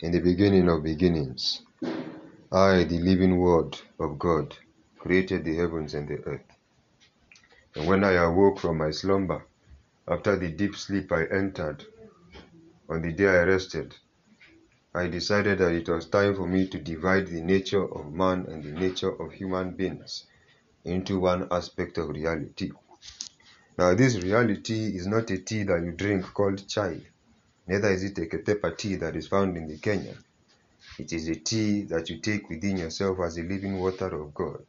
In the beginning of beginnings, I, the living Word of God, created the heavens and the earth. And when I awoke from my slumber, after the deep sleep I entered, on the day I rested, I decided that it was time for me to divide the nature of man and the nature of human beings into one aspect of reality. Now, this reality is not a tea that you drink called chai, neither is it a ketepa tea that is found in the Kenya. It is a tea that you take within yourself as the living water of God.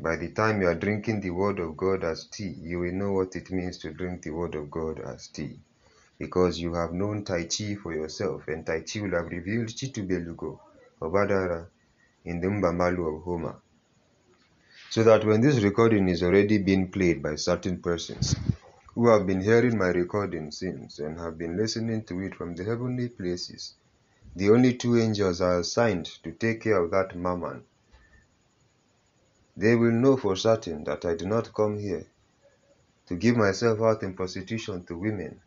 By the time you are drinking the word of God as tea, you will know what it means to drink the word of God as tea. Because you have known Tai Chi for yourself, and Tai Chi will have revealed Chitubelugo of Adara in the Mbamalu of Homer. So that when this recording is already being played by certain persons who have been hearing my recording since and have been listening to it from the heavenly places, the only two angels are assigned to take care of that mammon. They will know for certain that I do not come here to give myself out in prostitution to women,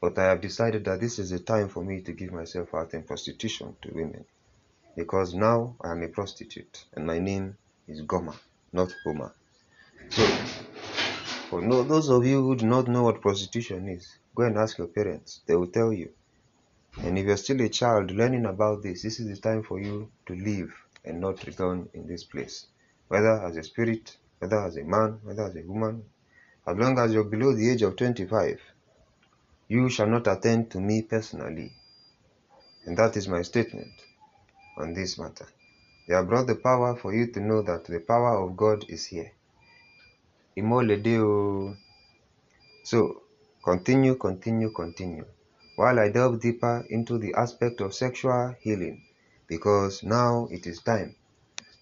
but I have decided that this is a time for me to give myself out in prostitution to women, because now I am a prostitute and my name is Gomer, not Homer. So, for no, those of you who do not know what prostitution is, go and ask your parents. They will tell you. And if you're still a child learning about this, this is the time for you to leave and not return in this place. Whether as a spirit, whether as a man, whether as a woman, as long as you're below the age of 25, you shall not attend to me personally. And that is my statement on this matter. They have brought the power for you to know that the power of God is here. Imole Deo. So, continue, continue, continue while I delve deeper into the aspect of sexual healing because now it is time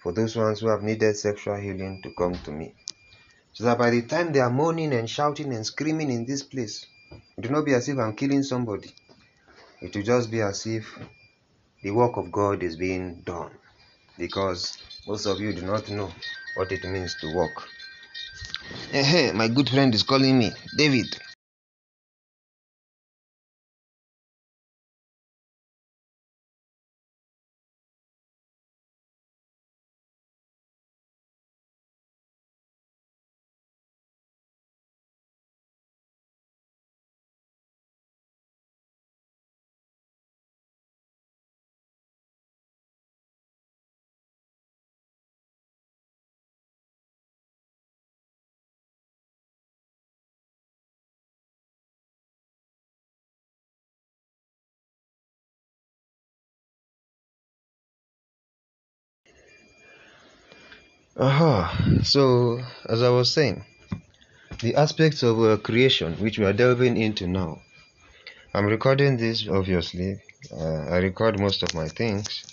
for those ones who have needed sexual healing to come to me. So that by the time they are moaning and shouting and screaming in this place, it will not be as if I'm killing somebody. It will just be as if the work of God is being done. Because most of you do not know what it means to walk. Hey, my good friend is calling me. David, Aha, so as I was saying, the aspects of uh, creation which we are delving into now. I'm recording this obviously. Uh, I record most of my things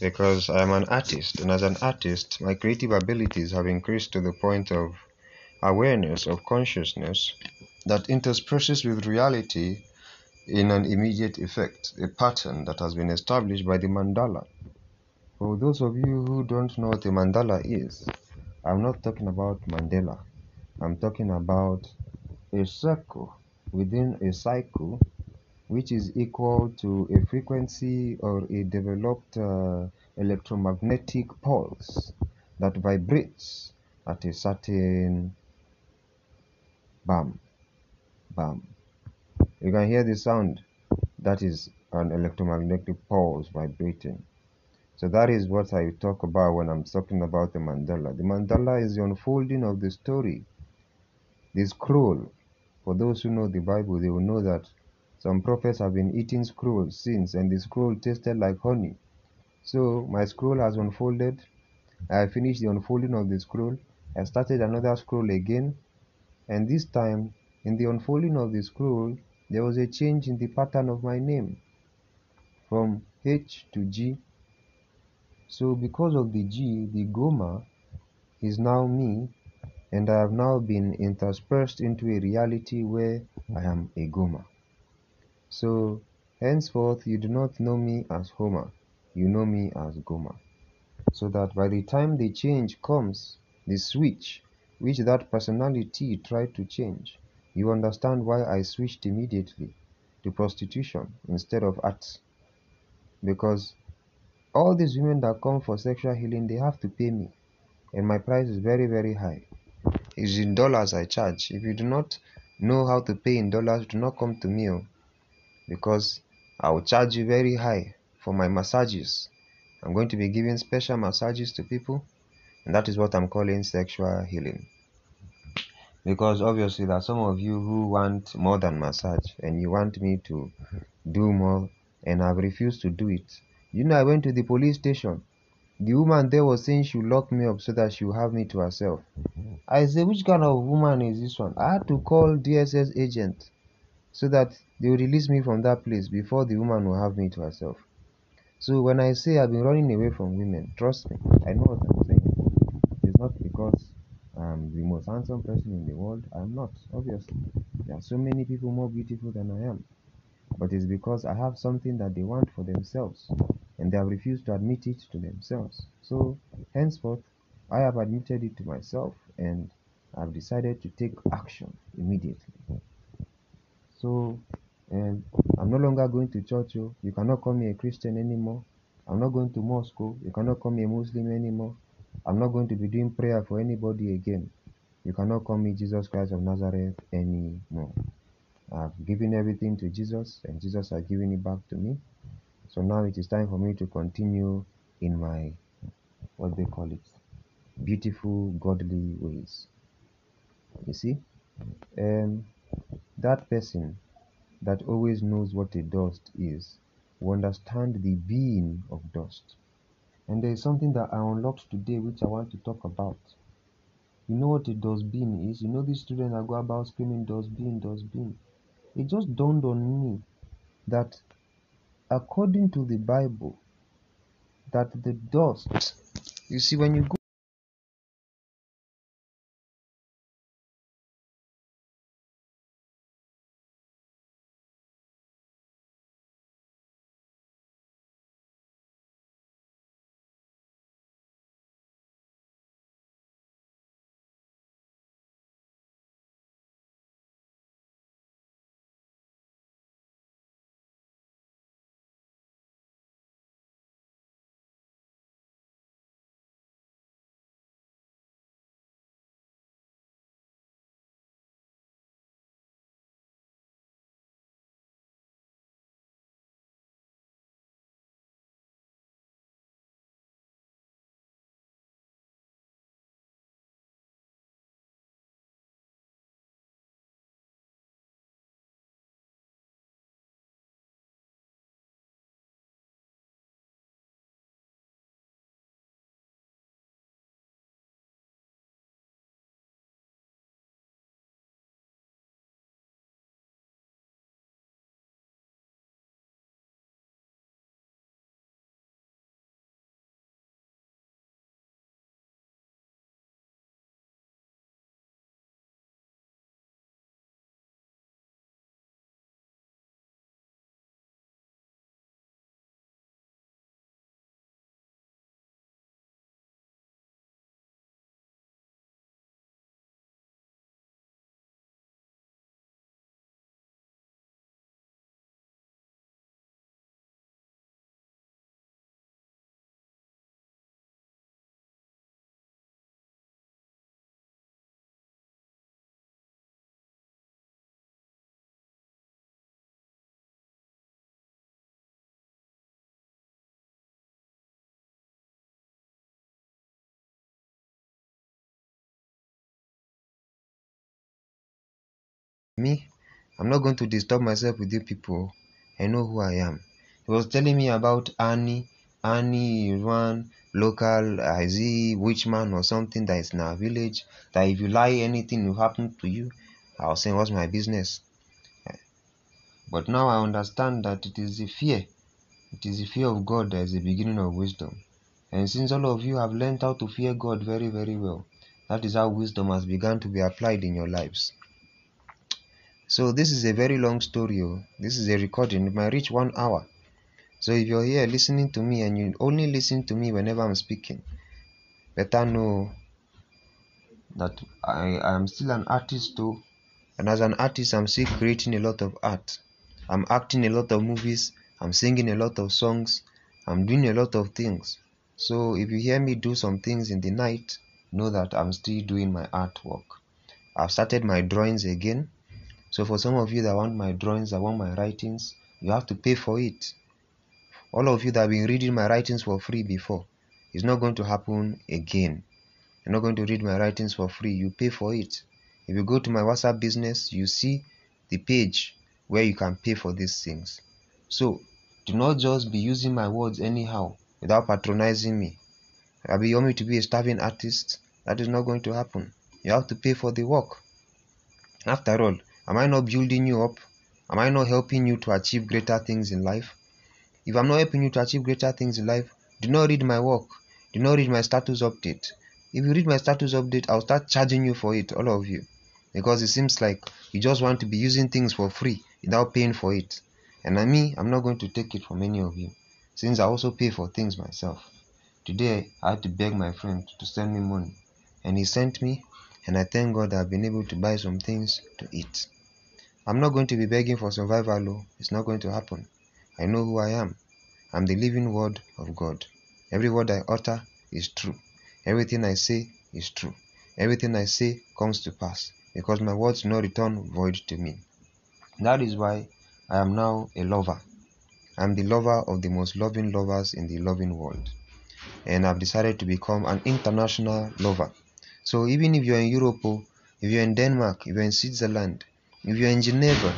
because I'm an artist, and as an artist, my creative abilities have increased to the point of awareness of consciousness that intersperses with reality in an immediate effect, a pattern that has been established by the mandala. For those of you who don't know what a mandala is, I'm not talking about Mandela. I'm talking about a circle within a cycle which is equal to a frequency or a developed uh, electromagnetic pulse that vibrates at a certain bam, bam. You can hear the sound. That is an electromagnetic pulse vibrating. So that is what I talk about when I'm talking about the mandala. The mandala is the unfolding of the story. The scroll. For those who know the Bible, they will know that some prophets have been eating scrolls since, and the scroll tasted like honey. So my scroll has unfolded. I finished the unfolding of the scroll. I started another scroll again, and this time, in the unfolding of the scroll, there was a change in the pattern of my name from H to G so because of the G, the Gomer is now me and I have now been interspersed into a reality where I am a Gomer. So henceforth you do not know me as Homer, you know me as Gomer. So that by the time the change comes, the switch which that personality tried to change, you understand why I switched immediately to prostitution instead of art because all these women that come for sexual healing they have to pay me. And my price is very very high. It's in dollars i charge. If you do not know how to pay in dollars do not come to me oh, because i will charge you very high for my massages. I'm going to be giving special massages to people and that is what i'm calling sexual healing. Because obviously there are some of you who want more than massage and you want me to do more and I've refused to do it. You know, I went to the police station. The woman there was saying she'll lock me up so that she'll have me to herself. Mm-hmm. I said, which kind of woman is this one? I had to call DSS agent so that they will release me from that place before the woman will have me to herself. So when I say I've been running away from women, trust me, I know what I'm saying. It's not because I'm the most handsome person in the world. I'm not, obviously. There are so many people more beautiful than I am but it's because I have something that they want for themselves and they have refused to admit it to themselves. So, henceforth, I have admitted it to myself and I've decided to take action immediately. So, and I'm no longer going to church. Oh. You cannot call me a Christian anymore. I'm not going to mosque. Oh. You cannot call me a Muslim anymore. I'm not going to be doing prayer for anybody again. You cannot call me Jesus Christ of Nazareth anymore. I've given everything to Jesus, and Jesus has given it back to me. So now it is time for me to continue in my, what they call it, beautiful, godly ways. You see, um, that person that always knows what a dust is will understand the being of dust. And there is something that I unlocked today which I want to talk about. You know what a dust dustbin is? You know these students that go about screaming dustbin, dustbin it just dawned on me that according to the Bible, that the dust, you see, when you go me i'm not going to disturb myself with you people. I know who i am. He was telling me about annie annie one local is he witchman or something that is in our village that if you lie anything will happen to you. I was saying what's my business? But now i understand that it is the fear. It is the fear of god that is the beginning of wisdom. And since all of you have learned how to fear god very very well that is how wisdom has begun to be applied in your lives so this is a very long story. Oh. This is a recording. It might reach one hour. So if you're here listening to me and you only listen to me whenever I'm speaking, better know that I am still an artist too. And as an artist, I'm still creating a lot of art. I'm acting a lot of movies. I'm singing a lot of songs. I'm doing a lot of things. So if you hear me do some things in the night, know that I'm still doing my artwork. I've started my drawings again. So for some of you that want my drawings, that want my writings, you have to pay for it. All of you that have been reading my writings for free before, it's not going to happen again. You're not going to read my writings for free. You pay for it. If you go to my WhatsApp business, you see the page where you can pay for these things. So do not just be using my words anyhow without patronizing me. You want me to be a starving artist, that is not going to happen. You have to pay for the work. After all, am I not building you up? Am I not helping you to achieve greater things in life? If I'm not helping you to achieve greater things in life, do not read my work. Do not read my status update. If you read my status update, I'll start charging you for it, all of you. Because it seems like you just want to be using things for free without paying for it. And I me, I'm not going to take it from any of you, since I also pay for things myself. Today, I had to beg my friend to send me money, and he sent me, and I thank God I've been able to buy some things to eat. I'm not going to be begging for survival, though. It's not going to happen. I know who I am. I'm the living word of God. Every word I utter is true. Everything I say is true. Everything I say comes to pass because my words no return void to me. That is why I am now a lover. I'm the lover of the most loving lovers in the loving world. And I've decided to become an international lover. So even if you're in Europe, if you're in Denmark, if you're in Switzerland, if you're in Geneva,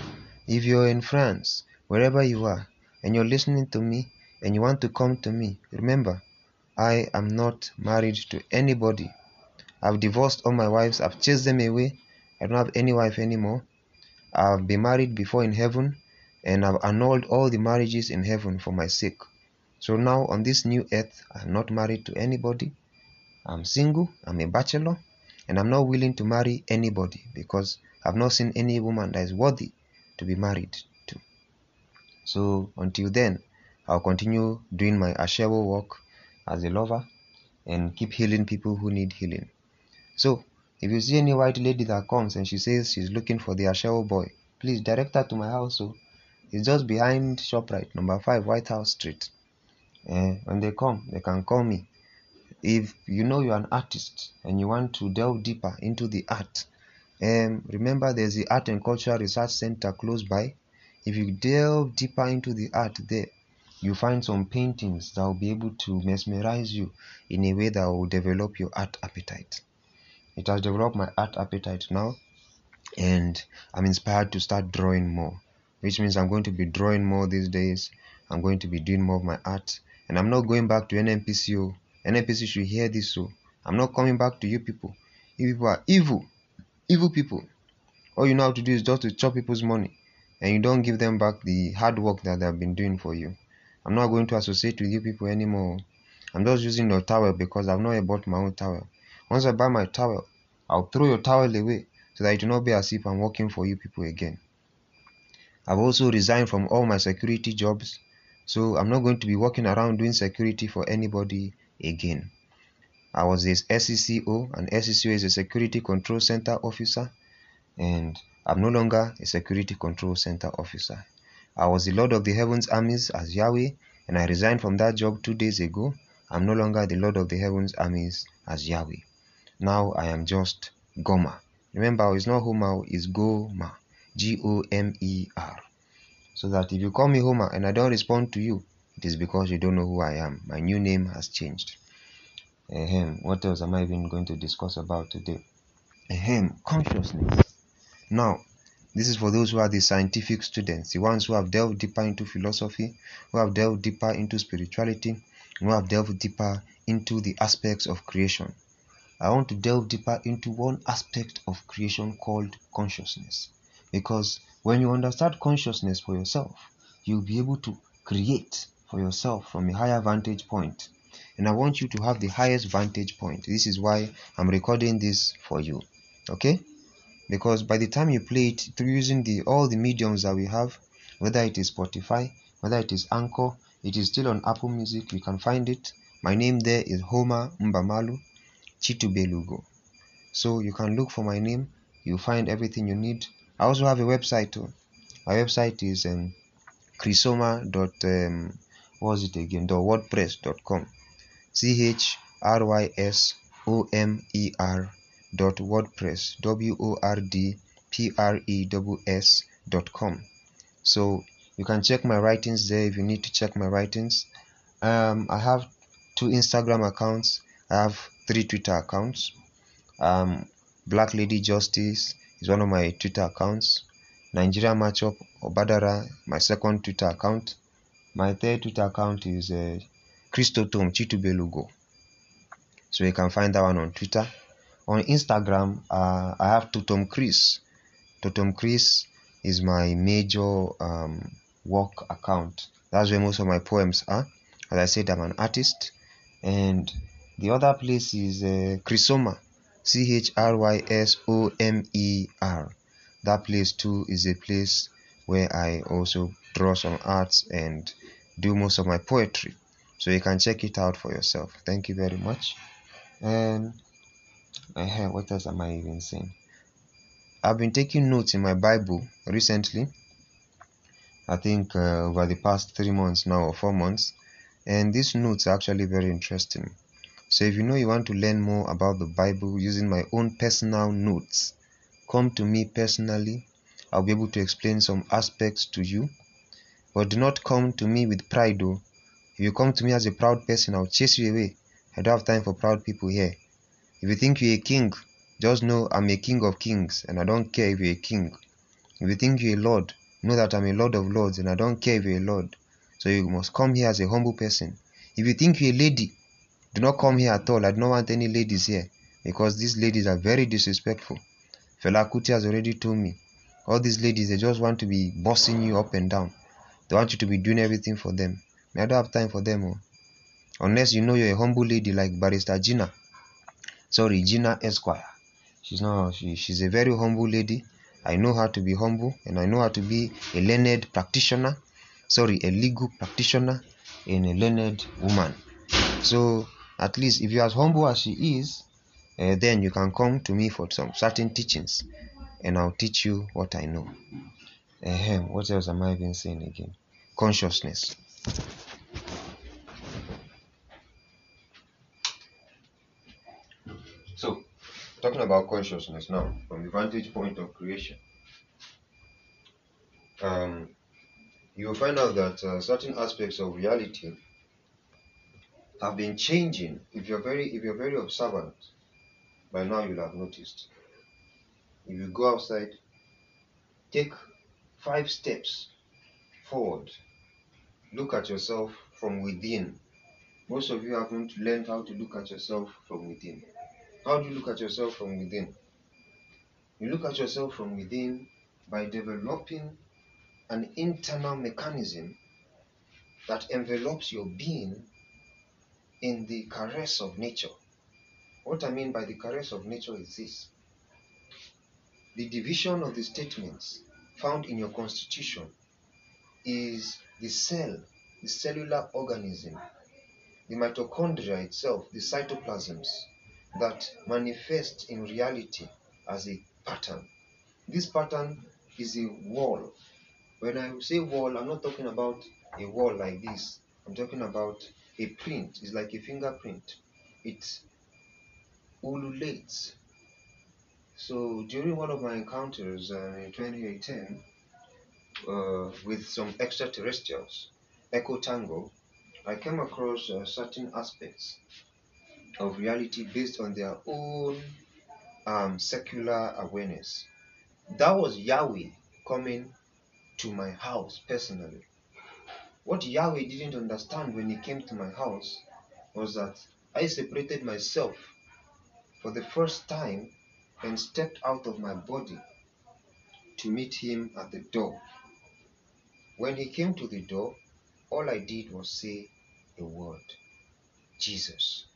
if you're in France, wherever you are, and you're listening to me and you want to come to me, remember, I am not married to anybody. I've divorced all my wives, I've chased them away. I don't have any wife anymore. I've been married before in heaven, and I've annulled all the marriages in heaven for my sake. So now on this new earth, I'm not married to anybody. I'm single, I'm a bachelor, and I'm not willing to marry anybody because I've not seen any woman that is worthy to be married to. So until then, I'll continue doing my Ashewo work as a lover and keep healing people who need healing. So, if you see any white lady that comes and she says she's looking for the Ashewo boy, please direct her to my house. So, it's just behind ShopRite, number 5, White House Street. Uh, when they come, they can call me. If you know you're an artist and you want to delve deeper into the art, um, remember there's the Art and Cultural Research Center close by. If you delve deeper into the art there, you find some paintings that will be able to mesmerize you in a way that will develop your art appetite. It has developed my art appetite now, and I'm inspired to start drawing more, which means I'm going to be drawing more these days. I'm going to be doing more of my art, and I'm not going back to NNPCO. NNPC should hear this, so I'm not coming back to you people. You people are evil, evil people. All you know how to do is just to chop people's money, and you don't give them back the hard work that they have been doing for you. I'm not going to associate with you people anymore. I'm just using your towel because I've not bought my own towel. Once I buy my towel, I'll throw your towel away so that it will not be as if I'm working for you people again. I've also resigned from all my security jobs, so I'm not going to be walking around doing security for anybody again. I was a SCCO, and SCCO is a Security Control Center officer, and I'm no longer a Security Control Center officer. I was the Lord of the Heavens armies as Yahweh, and I resigned from that job two days ago. I'm no longer the Lord of the Heavens armies as Yahweh. Now I am just Gomer. Remember, it's not Homer, it's Gomer. G O M E R. So that if you call me Homer and I don't respond to you, it is because you don't know who I am. My new name has changed. Ahem. What else am I even going to discuss about today? Ahem. Consciousness. Now, this is for those who are the scientific students, the ones who have delved deeper into philosophy, who have delved deeper into spirituality, who have delved deeper into the aspects of creation. I want to delve deeper into one aspect of creation called consciousness. Because when you understand consciousness for yourself, you'll be able to create for yourself from a higher vantage point. And I want you to have the highest vantage point. This is why I'm recording this for you. Okay? because by the time you play it through using the all the mediums that we have whether it is spotify whether it is anchor it is still on apple music you can find it my name there is homer mbamalu chitubelugo so you can look for my name you find everything you need i also have a website too my website is um, what was it again? The wordpress.com. C H R Y S O M E R dot wordpress w o r d p r e w s dot com. So you can check my writings there if you need to check my writings. Um, I have two Instagram accounts. I have three Twitter accounts. Um, Black Lady Justice is one of my Twitter accounts. Nigeria Matchup Obadara, my second Twitter account. My third Twitter account is uh, Christotom Chitubelugo. So you can find that one on Twitter. On Instagram, uh, I have Totom Chris. Totom Chris is my major um, work account. That's where most of my poems are. As I said, I'm an artist. And the other place is uh. C H R Y S O M E R. That place too is a place where I also draw some arts and do most of my poetry. So you can check it out for yourself. Thank you very much. And uh, what else am I even saying? I've been taking notes in my Bible recently. I think uh, over the past three months now or four months, and these notes are actually very interesting. So if you know you want to learn more about the Bible using my own personal notes, come to me personally. I'll be able to explain some aspects to you. But do not come to me with pride though. If you come to me as a proud person, I'll chase you away. I don't have time for proud people here. If you think you're a king, just know I'm a king of kings and I don't care if you're a king. If you think you're a lord, know that I'm a lord of lords and I don't care if you're a lord. So you must come here as a humble person. If you think you're a lady, do not come here at all. I do not want any ladies here because these ladies are very disrespectful. Fela Kuti has already told me. All these ladies, they just want to be bossing you up and down. They want you to be doing everything for them. I don't have time for them. Oh. Unless you know you're a humble lady like Barrister Gina. Sorry, Gina Esquire. She's not, she, she's a very humble lady. I know how to be humble and I know how to be a learned practitioner. Sorry, a legal practitioner and a learned woman. So at least if you're as humble as she is, uh, then you can come to me for some certain teachings and I'll teach you what I know. Uh, what else am I even saying again? Consciousness. So, talking about consciousness now, from the vantage point of creation, um, you will find out that uh, certain aspects of reality have been changing. If you're very if you're very observant, by now you'll have noticed. If you go outside, take five steps forward. Look at yourself from within. Most of you haven't learned how to look at yourself from within. How do you look at yourself from within? You look at yourself from within by developing an internal mechanism that envelops your being in the caress of nature. What I mean by the caress of nature is this the division of the statements found in your constitution is the cell, the cellular organism, the mitochondria itself, the cytoplasms that manifest in reality as a pattern. This pattern is a wall. When I say wall, I'm not talking about a wall like this. I'm talking about a print It's like a fingerprint. It ululates. So during one of my encounters uh, in 2018 uh, with some extraterrestrials, Echo Tango, I came across uh, certain aspects of reality based on their own um, secular awareness. That was Yahweh coming to my house personally what Yahweh didn't understand when he came to my house was that I separated myself for the first time and stepped out of my body to meet him at the door. When he came to the door, all I did was say a word Jesus.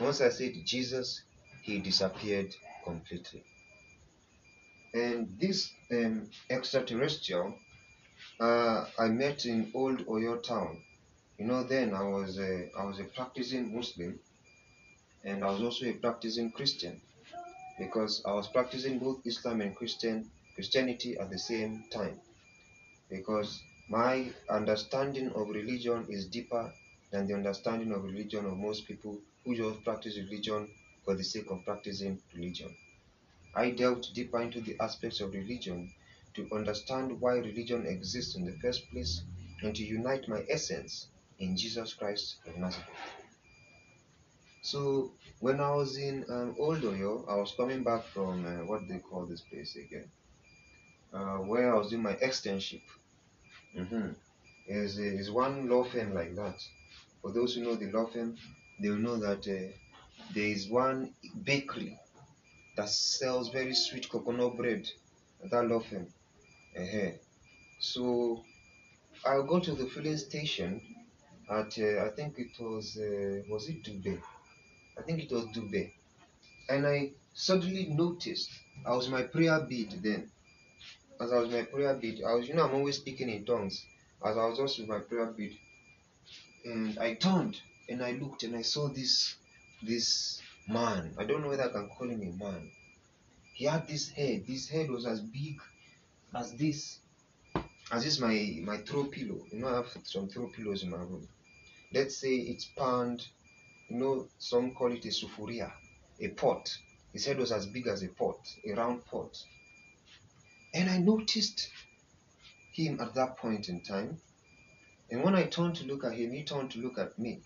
Once I said Jesus, he disappeared completely. And this um, extraterrestrial uh, I met in Old Oyo town. You know, then I was a, I was a practicing Muslim, and I was also a practicing Christian, because I was practicing both Islam and Christian Christianity at the same time, because my understanding of religion is deeper than the understanding of religion of most people who just practice religion for the sake of practicing religion. I delved deeper into the aspects of religion to understand why religion exists in the first place and to unite my essence in Jesus Christ of Nazareth. So when I was in um, Old Oyo, I was coming back from uh, what they call this place again, uh, where I was doing my externship. Mm-hmm. Is is one law firm like that. For those who know the law firm, they will know that uh, there is one bakery that sells very sweet coconut bread at that law firm. Uh-huh. So I'll go to the filling station at uh, I think it was uh, was it Dubai? I think it was Dubai, and I suddenly noticed I was my prayer bead then. As I was my prayer bead, I was you know I'm always speaking in tongues. As I was just with my prayer bead, and I turned and I looked and I saw this this man. I don't know whether I can call him a man. He had this head. This head was as big as this. As this my my throw pillow. You know I have some throw pillows in my room. Let's say it's pound you know, some call it a sufuria, a pot. His head was as big as a pot, a round pot. And I noticed him at that point in time. And when I turned to look at him, he turned to look at me.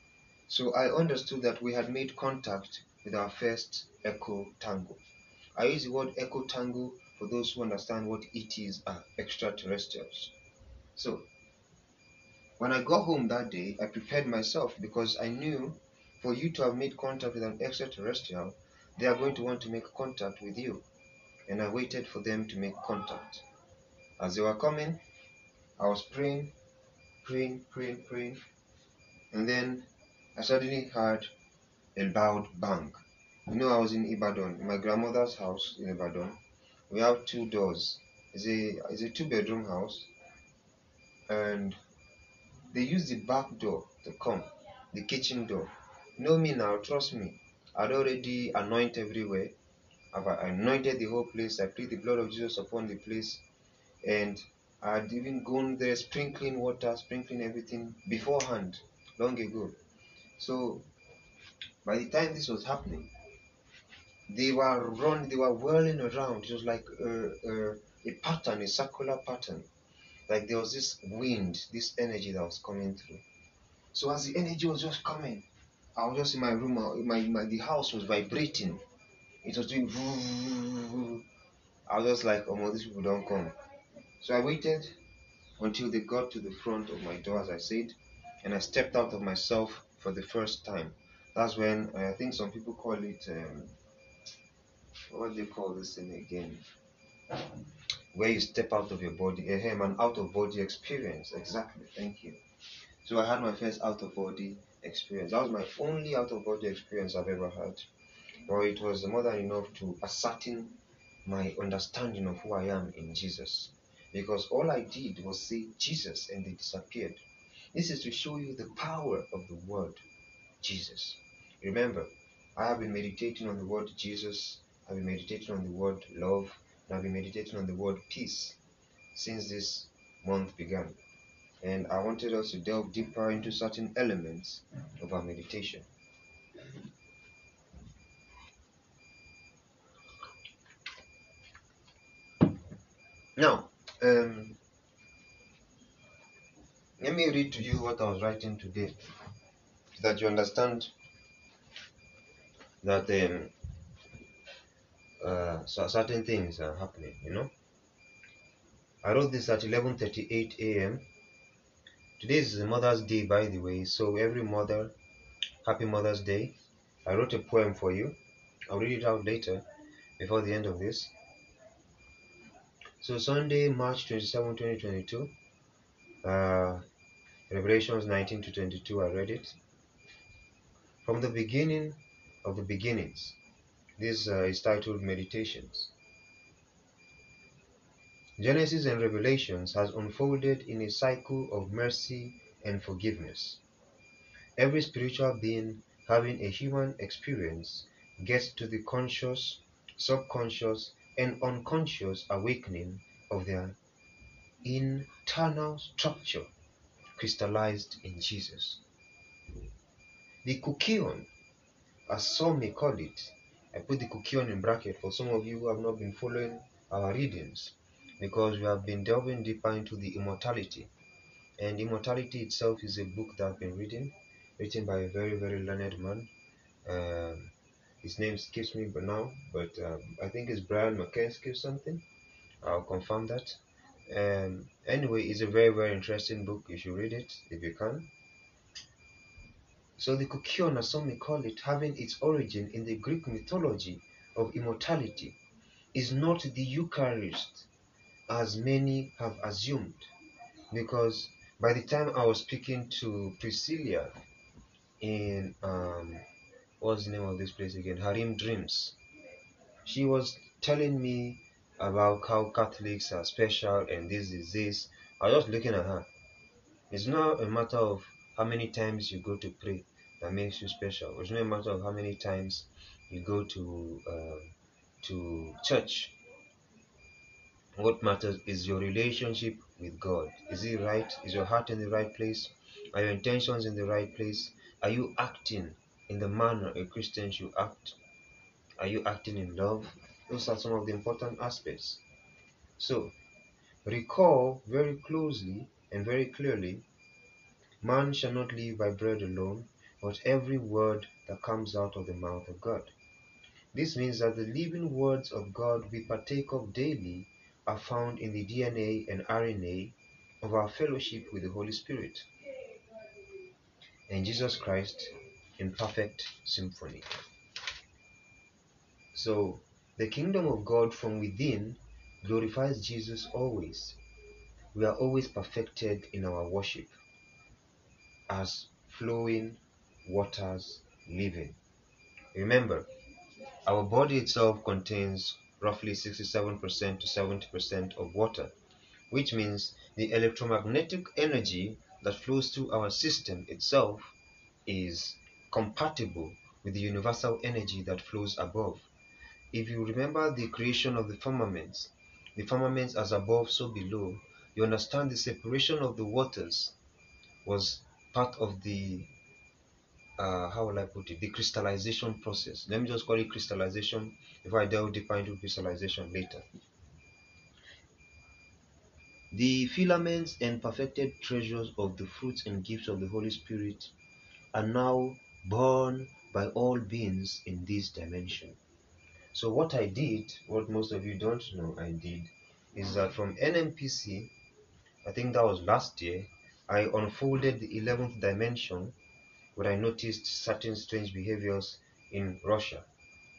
So I understood that we had made contact with our first echo tango. I use the word echo tango for those who understand what ETs are, extraterrestrials. So when I got home that day, I prepared myself because I knew for you to have made contact with an extraterrestrial, they are going to want to make contact with you. And I waited for them to make contact. As they were coming, I was praying, praying, praying, praying. And then I suddenly heard a loud bang. You know, I was in Ibadan, my grandmother's house in Ibadan. We have two doors. It's a, it's a two bedroom house. And they use the back door to come, the kitchen door. Know me now, trust me. I'd already anointed everywhere. I've anointed the whole place. I plead the blood of Jesus upon the place. And I'd even gone there sprinkling water, sprinkling everything beforehand, long ago. So by the time this was happening, they were running, they were whirling around. It was like a, a, a pattern, a circular pattern. Like there was this wind, this energy that was coming through. So as the energy was just coming, I was just in my room. Uh, my, my the house was vibrating. It was doing. I was just like, oh, these people don't come. So I waited until they got to the front of my door, as I said, and I stepped out of myself for the first time. That's when I think some people call it. Um, what do they call this thing again? Where you step out of your body, a an out of body experience. Exactly. Thank you. So I had my first out of body experience. That was my only out of body experience I've ever had. Or it was more than enough to ascertain my understanding of who I am in Jesus. Because all I did was say Jesus and they disappeared. This is to show you the power of the word Jesus. Remember, I have been meditating on the word Jesus, I've been meditating on the word love, and I've been meditating on the word peace since this month began and I wanted us to delve deeper into certain elements of our meditation. Now, um, let me read to you what I was writing today so that you understand that um, uh, so certain things are happening, you know. I wrote this at 11:38 a.m. Today is Mother's Day, by the way, so every mother, happy Mother's Day. I wrote a poem for you. I'll read it out later before the end of this. So, Sunday, March 27, 2022, uh, Revelations 19 to 22, I read it. From the beginning of the beginnings, this uh, is titled Meditations. Genesis and Revelations has unfolded in a cycle of mercy and forgiveness. Every spiritual being having a human experience gets to the conscious, subconscious, and unconscious awakening of their internal structure crystallized in Jesus. The kykeon, as some may call it, I put the kykeon in bracket for some of you who have not been following our readings because we have been delving deeper into the immortality. And immortality itself is a book that I've been reading, written by a very, very learned man. Um, his name skips me but now, but um, I think it's Brian McKenzie or something. I'll confirm that. Um, anyway, it's a very, very interesting book. You should read it if you can. So the Kykeon, as some may call it, having its origin in the Greek mythology of immortality, is not the Eucharist as many have assumed. Because by the time I was speaking to Priscilla in um, what's the name of this place again? Harim Dreams. She was telling me about how Catholics are special and this is this. I was just looking at her. It's not a matter of how many times you go to pray that makes you special. It's not a matter of how many times you go to uh, to church. What matters is your relationship with God. Is it right? Is your heart in the right place? Are your intentions in the right place? Are you acting in the manner a Christian should act? Are you acting in love? Those are some of the important aspects. So, recall very closely and very clearly man shall not live by bread alone, but every word that comes out of the mouth of God. This means that the living words of God we partake of daily are found in the DNA and RNA of our fellowship with the Holy Spirit and Jesus Christ in perfect symphony. So, the kingdom of God from within glorifies Jesus always. We are always perfected in our worship as flowing waters living. Remember, our body itself contains roughly 67% to 70% of water, which means the electromagnetic energy that flows through our system itself is compatible with the universal energy that flows above. If you remember the creation of the firmaments, the firmaments as above, so below, you understand the separation of the waters was part of the uh, how will I put it, the crystallization process. Let me just call it crystallization if I delve deeper into crystallization later. The filaments and perfected treasures of the fruits and gifts of the Holy Spirit are now born by all beings in this dimension. So what I did, what most of you don't know I did, is that from NNPC, I think that was last year, I unfolded the 11th dimension where I noticed certain strange behaviors in Russia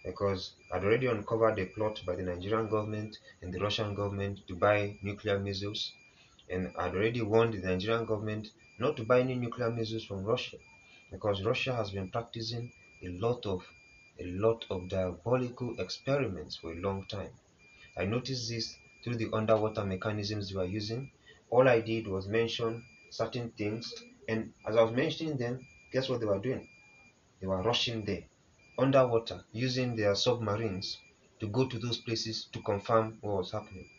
because I'd already uncovered a plot by the Nigerian government and the Russian government to buy nuclear missiles and I'd already warned the Nigerian government not to buy any nuclear missiles from Russia because Russia has been practicing a lot of a lot of diabolical experiments for a long time. I noticed this through the underwater mechanisms they were using. All I did was mention certain things, and as I was mentioning them, guess what they were doing? They were rushing there, underwater, using their submarines to go to those places to confirm what was happening.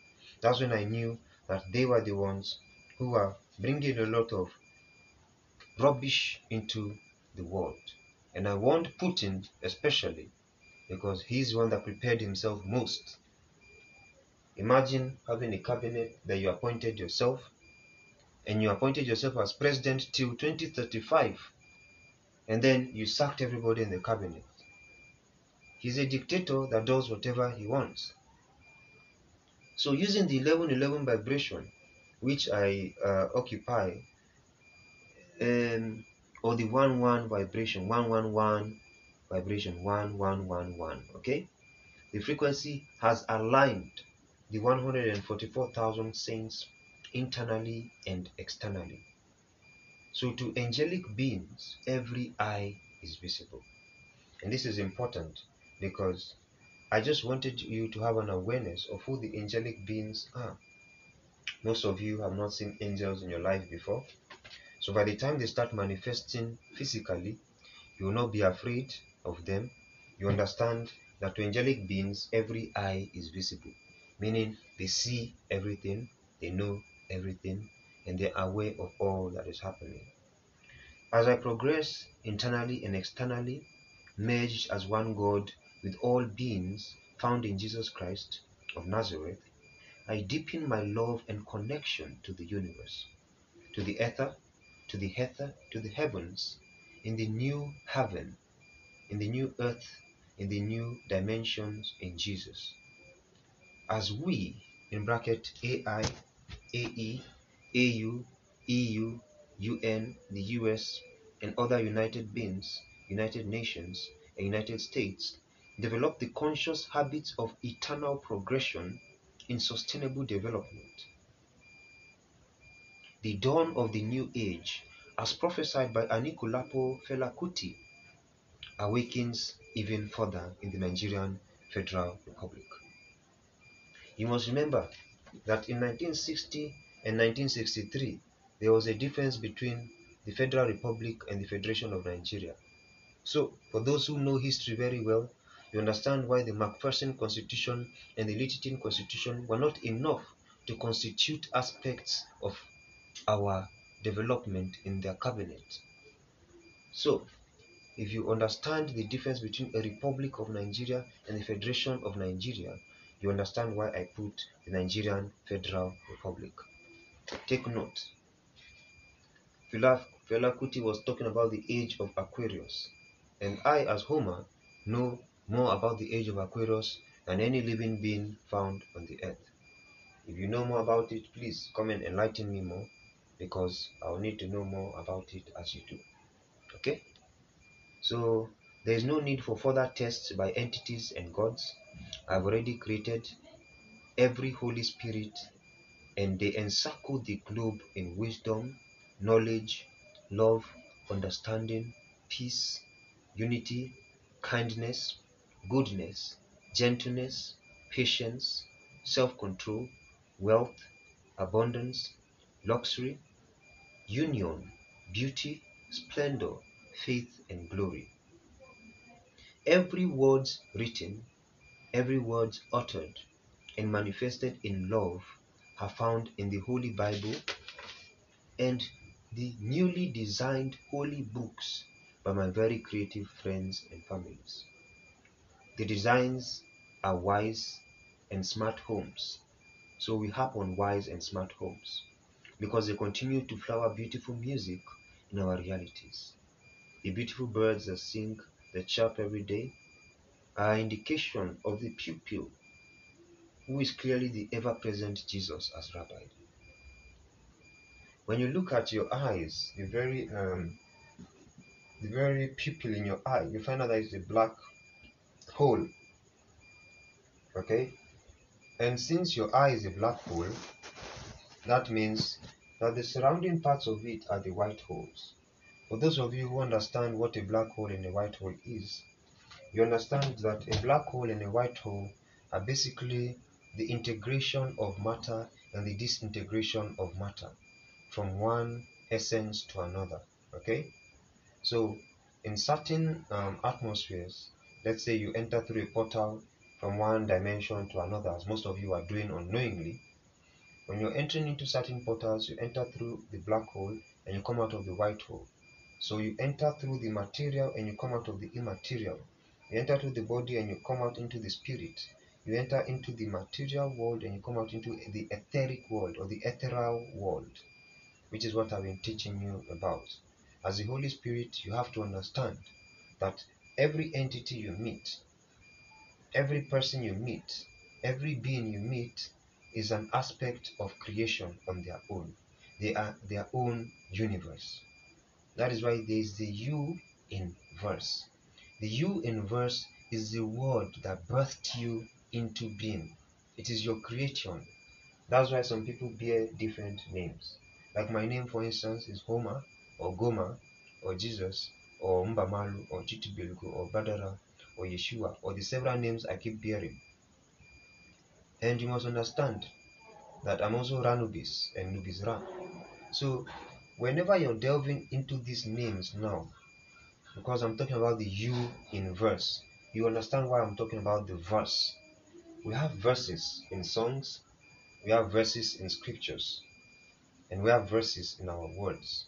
That's when I knew that they were the ones who were bringing a lot of rubbish into the world. And I warned Putin especially because he's the one that prepared himself most. Imagine having a cabinet that you appointed yourself and you appointed yourself as president till 2035 and then you sacked everybody in the cabinet. He's a dictator that does whatever he wants. So using the 1111 vibration, which I uh, occupy, um, or the 1 1 vibration 111 vibration 1111 okay the frequency has aligned the 144,000 saints internally and externally so to angelic beings every eye is visible. And this is important because I just wanted you to have an awareness of who the angelic beings are. Most of you have not seen angels in your life before. So by the time they start manifesting physically, you will not be afraid of them. You understand that to angelic beings, every eye is visible, meaning they see everything, they know everything and they're aware of all that is happening. As I progress internally and externally, merged as one God with all beings found in Jesus Christ of Nazareth, I deepen my love and connection to the universe, to the ether, to the ether, to the heavens, in the new heaven, in the new earth, in the new dimensions in Jesus. As we, in bracket AI, AE, AU, EU, UN, the US, and other united beings, United Nations, and United States, develop the conscious habits of eternal progression in sustainable development. The dawn of the new age, as prophesied by Anikulapo Fela Kuti, awakens even further in the Nigerian Federal Republic. You must remember that in 1960 and 1963, there was a difference between the Federal Republic and the Federation of Nigeria. So, for those who know history very well, you understand why the Macpherson Constitution and the Lyttelton Constitution were not enough to constitute aspects of our development in their cabinet. So, if you understand the difference between a Republic of Nigeria and the Federation of Nigeria, you understand why I put the Nigerian Federal Republic. Take note. Fela, Kuti was talking about the age of Aquarius, and I, as Gomer, know more about the age of Aquarius than any living being found on the earth. If you know more about it, please come and enlighten me more because I'll need to know more about it as you do. Okay? So there is no need for further tests by entities and gods. I've already created every Holy Spirit and they encircle the globe in wisdom, knowledge, love, understanding, peace, unity, kindness, goodness, gentleness, patience, self control, wealth, abundance, luxury, union, beauty, splendor, faith, and glory. Every word written, every word uttered, and manifested in love are found in the Holy Bible and the newly designed holy books by my very creative friends and families. The designs are wise and smart homes. So we harp on wise and smart homes because they continue to flower beautiful music in our realities. The beautiful birds that sing, that chirp every day, are indication of the pupil who is clearly the ever-present Jesus as Rabbi. When you look at your eyes, the very um, the very pupil in your eye, you find out that it's a black hole. Okay? And since your eye is a black hole, that means that the surrounding parts of it are the white holes. For those of you who understand what a black hole and a white hole is, you understand that a black hole and a white hole are basically the integration of matter and the disintegration of matter from one essence to another. Okay? So, in certain um, atmospheres, let's say you enter through a portal from one dimension to another, as most of you are doing unknowingly, when you're entering into certain portals, you enter through the black hole and you come out of the white hole. So you enter through the material and you come out of the immaterial. You enter through the body and you come out into the spirit. You enter into the material world and you come out into the etheric world or the ethereal world, which is what I've been teaching you about. As the Holy Spirit, you have to understand that every entity you meet, every person you meet, every being you meet is an aspect of creation on their own. They are their own universe. That is why there is the you in verse. The you in verse is the word that birthed you into being. It is your creation. That's why some people bear different names. Like my name, for instance, is Gomer or Goma or Jesus or Mbamalu or Chitubelgu or Badara or Yeshua or the several names I keep bearing. And you must understand that I'm also Ranubis and Nubis Ra. So whenever you're delving into these names now, because I'm talking about the you in verse, you understand why I'm talking about the verse. We have verses in songs, we have verses in scriptures. and we have verses in our words.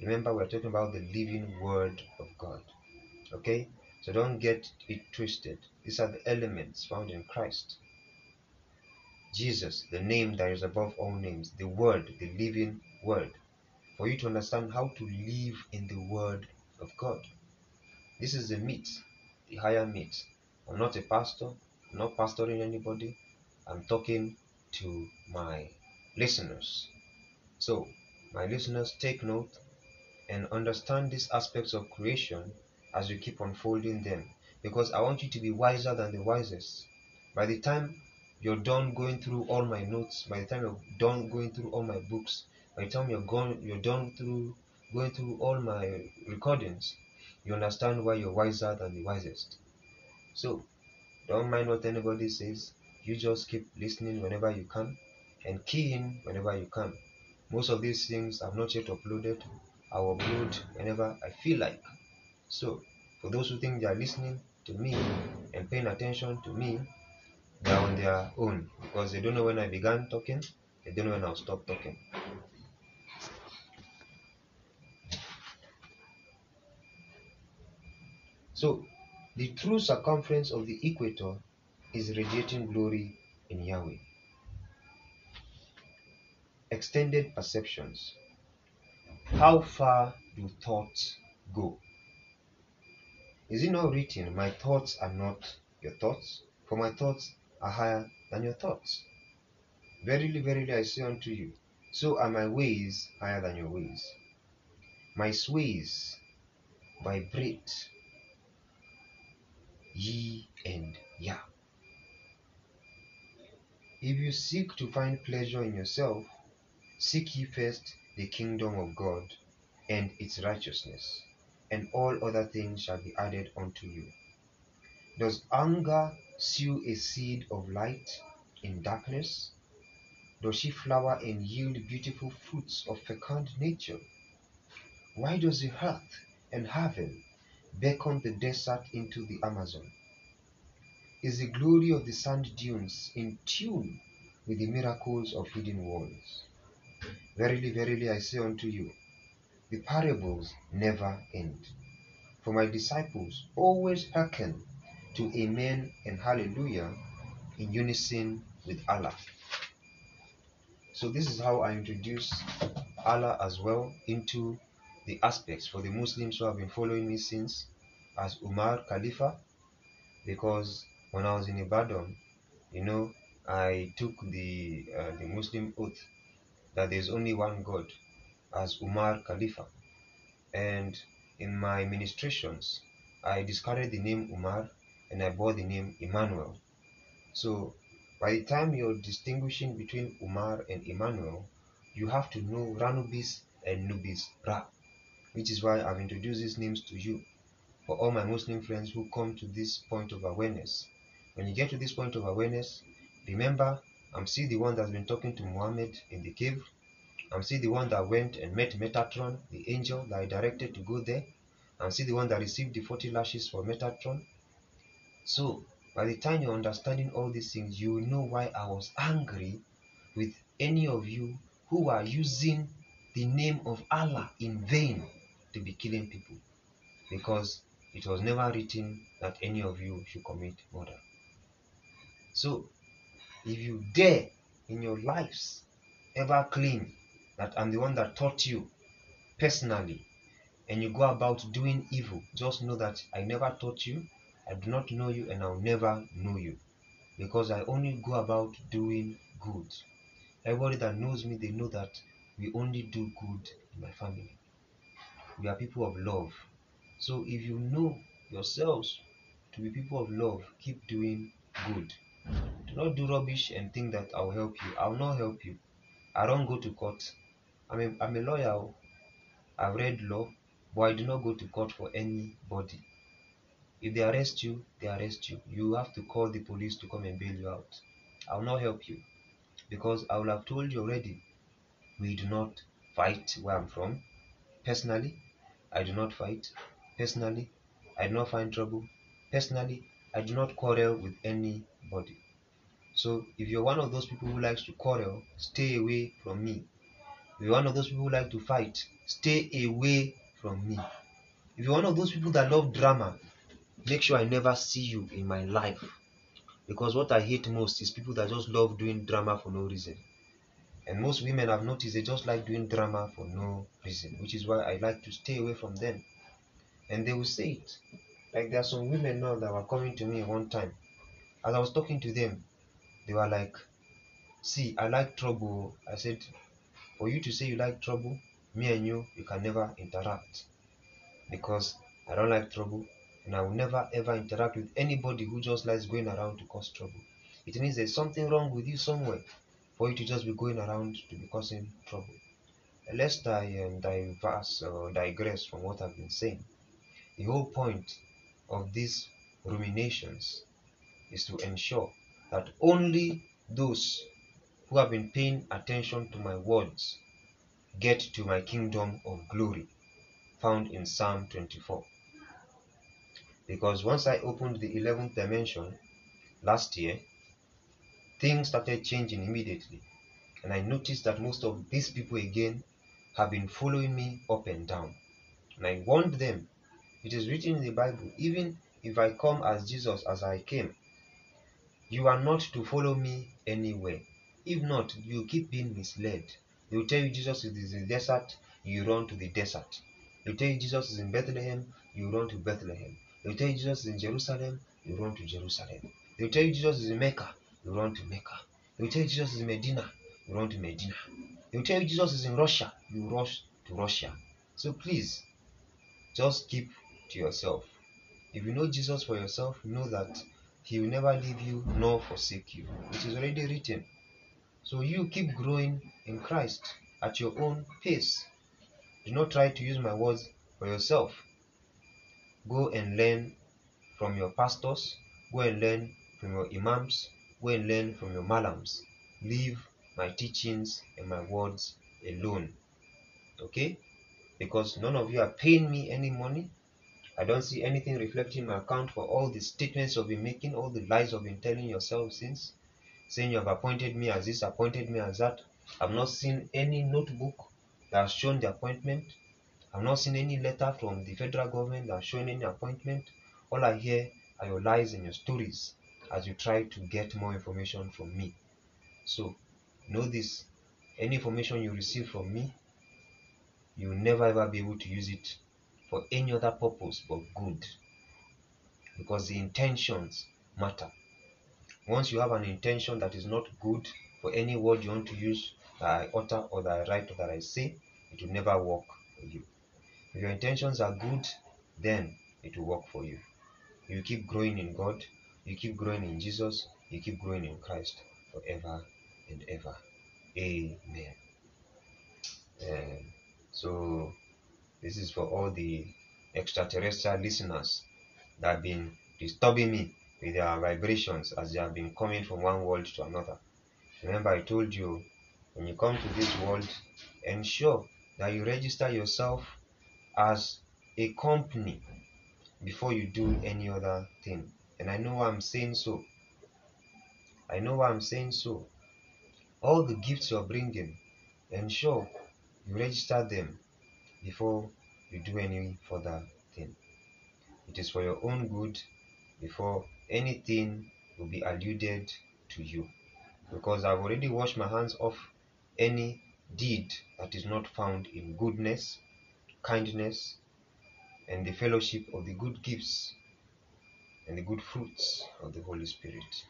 Remember, we're talking about the living word of God. Okay? So don't get it twisted. These are the elements found in Christ. Jesus, the name that is above all names, the Word, the living Word, for you to understand how to live in the Word of God. This is the meat, the higher meat. I'm not a pastor, not pastoring anybody, I'm talking to my listeners. So, my listeners, take note and understand these aspects of creation as you keep unfolding them because I want you to be wiser than the wisest. By the time you're done going through all my notes, by the time you're done going through all my books, by the time you're gone you're done through going through all my recordings, you understand why you're wiser than the wisest. So don't mind what anybody says, you just keep listening whenever you can and key in whenever you can. Most of these things I've not yet uploaded. I'll upload whenever I feel like. So, for those who think they are listening to me and paying attention to me, they're on their own because they don't know when I began talking, they don't know when I'll stop talking. So, the true circumference of the equator is radiating glory in Yahweh. Extended perceptions. How far do thoughts go? Is it not written, My thoughts are not your thoughts? For my thoughts are higher than your thoughts. Verily, verily, I say unto you, so are my ways higher than your ways. My sways vibrate ye and ya. If you seek to find pleasure in yourself, seek ye first the kingdom of God and its righteousness, and all other things shall be added unto you. Does anger sow a seed of light in darkness? Does she flower and yield beautiful fruits of fecund nature? Why does the earth and heaven beckon the desert into the Amazon? Is the glory of the sand dunes in tune with the miracles of hidden walls? Verily, verily, I say unto you, the parables never end. For my disciples always hearken to Amen and Hallelujah in unison with Allah. So this is how I introduce Allah as well into the aspects for the Muslims who have been following me since as Umar Khalifa because when I was in Ibadan, you know, I took the uh, the Muslim oath that there is only one God as Umar Khalifa and in my ministrations I discarded the name Umar and I bore the name Emmanuel. So by the time you're distinguishing between Umar and Emmanuel, you have to know Ranubis and Nubis Ra, which is why I've introduced these names to you. For all my Muslim friends who come to this point of awareness, when you get to this point of awareness, remember I'm still the one that's been talking to Muhammad in the cave. I'm still the one that went and met Metatron, the angel that I directed to go there. I'm still the one that received the 40 lashes for Metatron. So by the time you're understanding all these things, you will know why I was angry with any of you who are using the name of Allah in vain to be killing people. Because it was never written that any of you should commit murder. So, if you dare in your lives ever claim that I'm the one that taught you personally and you go about doing evil, just know that I never taught you I do not know you and I'll never know you because I only go about doing good. Everybody that knows me, they know that we only do good in my family. We are people of love. So if you know yourselves to be people of love, keep doing good. Do not do rubbish and think that I'll help you. I'll not help you. I don't go to court. I'm a, I'm a lawyer. Oh. I've read law, but I do not go to court for anybody. If they arrest you, they arrest you. You have to call the police to come and bail you out. I will not help you because I will have told you already. We do not fight where I'm from. Personally, I do not fight. Personally, I do not find trouble. Personally, I do not quarrel with anybody. So if you're one of those people who likes to quarrel, stay away from me If you're one of those people who like to fight, stay away from me. If you're one of those people that love drama, make sure I never see you in my life. Because what I hate most is people that just love doing drama for no reason. And most women I've noticed they just like doing drama for no reason, which is why I like to stay away from them. And they will say it. Like there are some women now that were coming to me one time. As I was talking to them, they were like, See, I like trouble. I said, For you to say you like trouble, me and you, you can never interact. Because I don't like trouble, and I will never ever interact with anybody who just likes going around to cause trouble. It means there's something wrong with you somewhere for you to just be going around to be causing trouble. Lest I um, diverse or digress from what I've been saying, the whole point of these ruminations is to ensure that only those who have been paying attention to my words get to my kingdom of glory found in Psalm 24. Because once I opened the 11th dimension last year, things started changing immediately. And I noticed that most of these people again have been following me up and down. And I warned them, it is written in the Bible, even if I come as Jesus as I came, you are not to follow me anywhere. If not, you keep being misled. They will tell you Jesus is in the desert, you run to the desert. They will tell you Jesus is in Bethlehem, you run to Bethlehem. They will tell you Jesus is in Jerusalem, you run to Jerusalem. They will tell you Jesus is in Mecca, you run to Mecca. Will tell you Jesus is in Medina, you run to Medina. Will tell you Jesus is in Russia, you rush to Russia. So please, just keep to yourself. If you know Jesus for yourself, know that He will never leave you nor forsake you. It is already written. So you keep growing in Christ at your own pace. Do not try to use my words for yourself. Go and learn from your pastors, go and learn from your imams, and learn from your malams. Leave my teachings and my words alone. Okay? Because none of you are paying me any money. I don't see anything reflecting my account for all the statements you've been making, all the lies you've been telling yourself since, saying you have appointed me as this, appointed me as that. I've not seen any notebook that has shown the appointment. I've not seen any letter from the federal government that has shown any appointment. All I hear are your lies and your stories as you try to get more information from me. So, know this any information you receive from me, you will never ever be able to use it for any other purpose but good. Because the intentions matter. Once you have an intention that is not good for any word you want to use that I utter or that I write or that I say, it will never work for you. If your intentions are good, then it will work for you. You keep growing in God, you keep growing in Jesus, you keep growing in Christ forever and ever. Amen. Um, so, this is for all the extraterrestrial listeners that have been disturbing me with their vibrations as they have been coming from one world to another. Remember, I told you when you come to this world, ensure that you register yourself as a company before you do any other thing. And I know why I'm saying so. I know why I'm saying so. All the gifts you're bringing, ensure you register them before you do any further thing. It is for your own good before anything will be alluded to you. Because I've already washed my hands off any deed that is not found in goodness, kindness, and the fellowship of the good gifts and the good fruits of the Holy Spirit.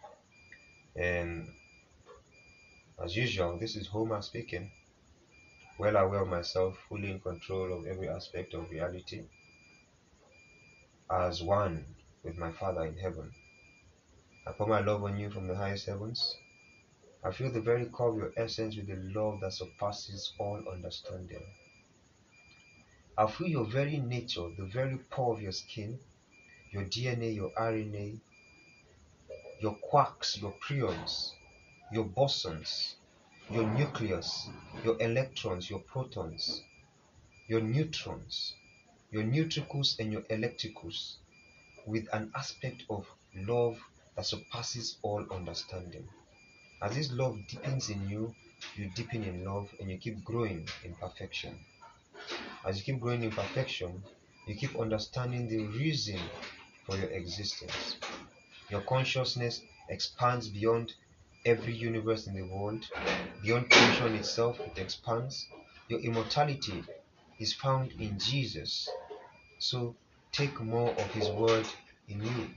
And as usual, this is Gomer speaking, well aware of myself, fully in control of every aspect of reality, as one with my Father in heaven. I pour my love on you from the highest heavens. I feel the very core of your essence with a love that surpasses all understanding. I feel your very nature, the very pore of your skin, your DNA, your RNA, your quarks, your prions, your bosons, your nucleus, your electrons, your protons, your neutrons, your neutricals and your electricals, with an aspect of love that surpasses all understanding. As this love deepens in you, you deepen in love and you keep growing in perfection. As you keep growing in perfection, you keep understanding the reason for your existence. Your consciousness expands beyond every universe in the world, beyond creation itself, it expands. Your immortality is found in Jesus. So take more of His word in you.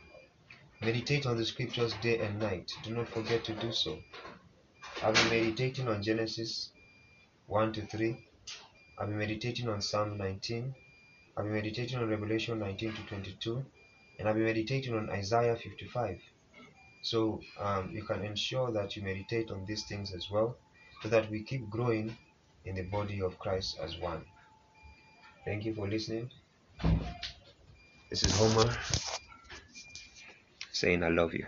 Meditate on the scriptures day and night. Do not forget to do so. I've been meditating on Genesis 1 to 3. I've been meditating on Psalm 19. I've been meditating on Revelation 19 to 22. And I've been meditating on Isaiah 55. So um, you can ensure that you meditate on these things as well so that we keep growing in the body of Christ as one. Thank you for listening. This is Gomer saying I love you.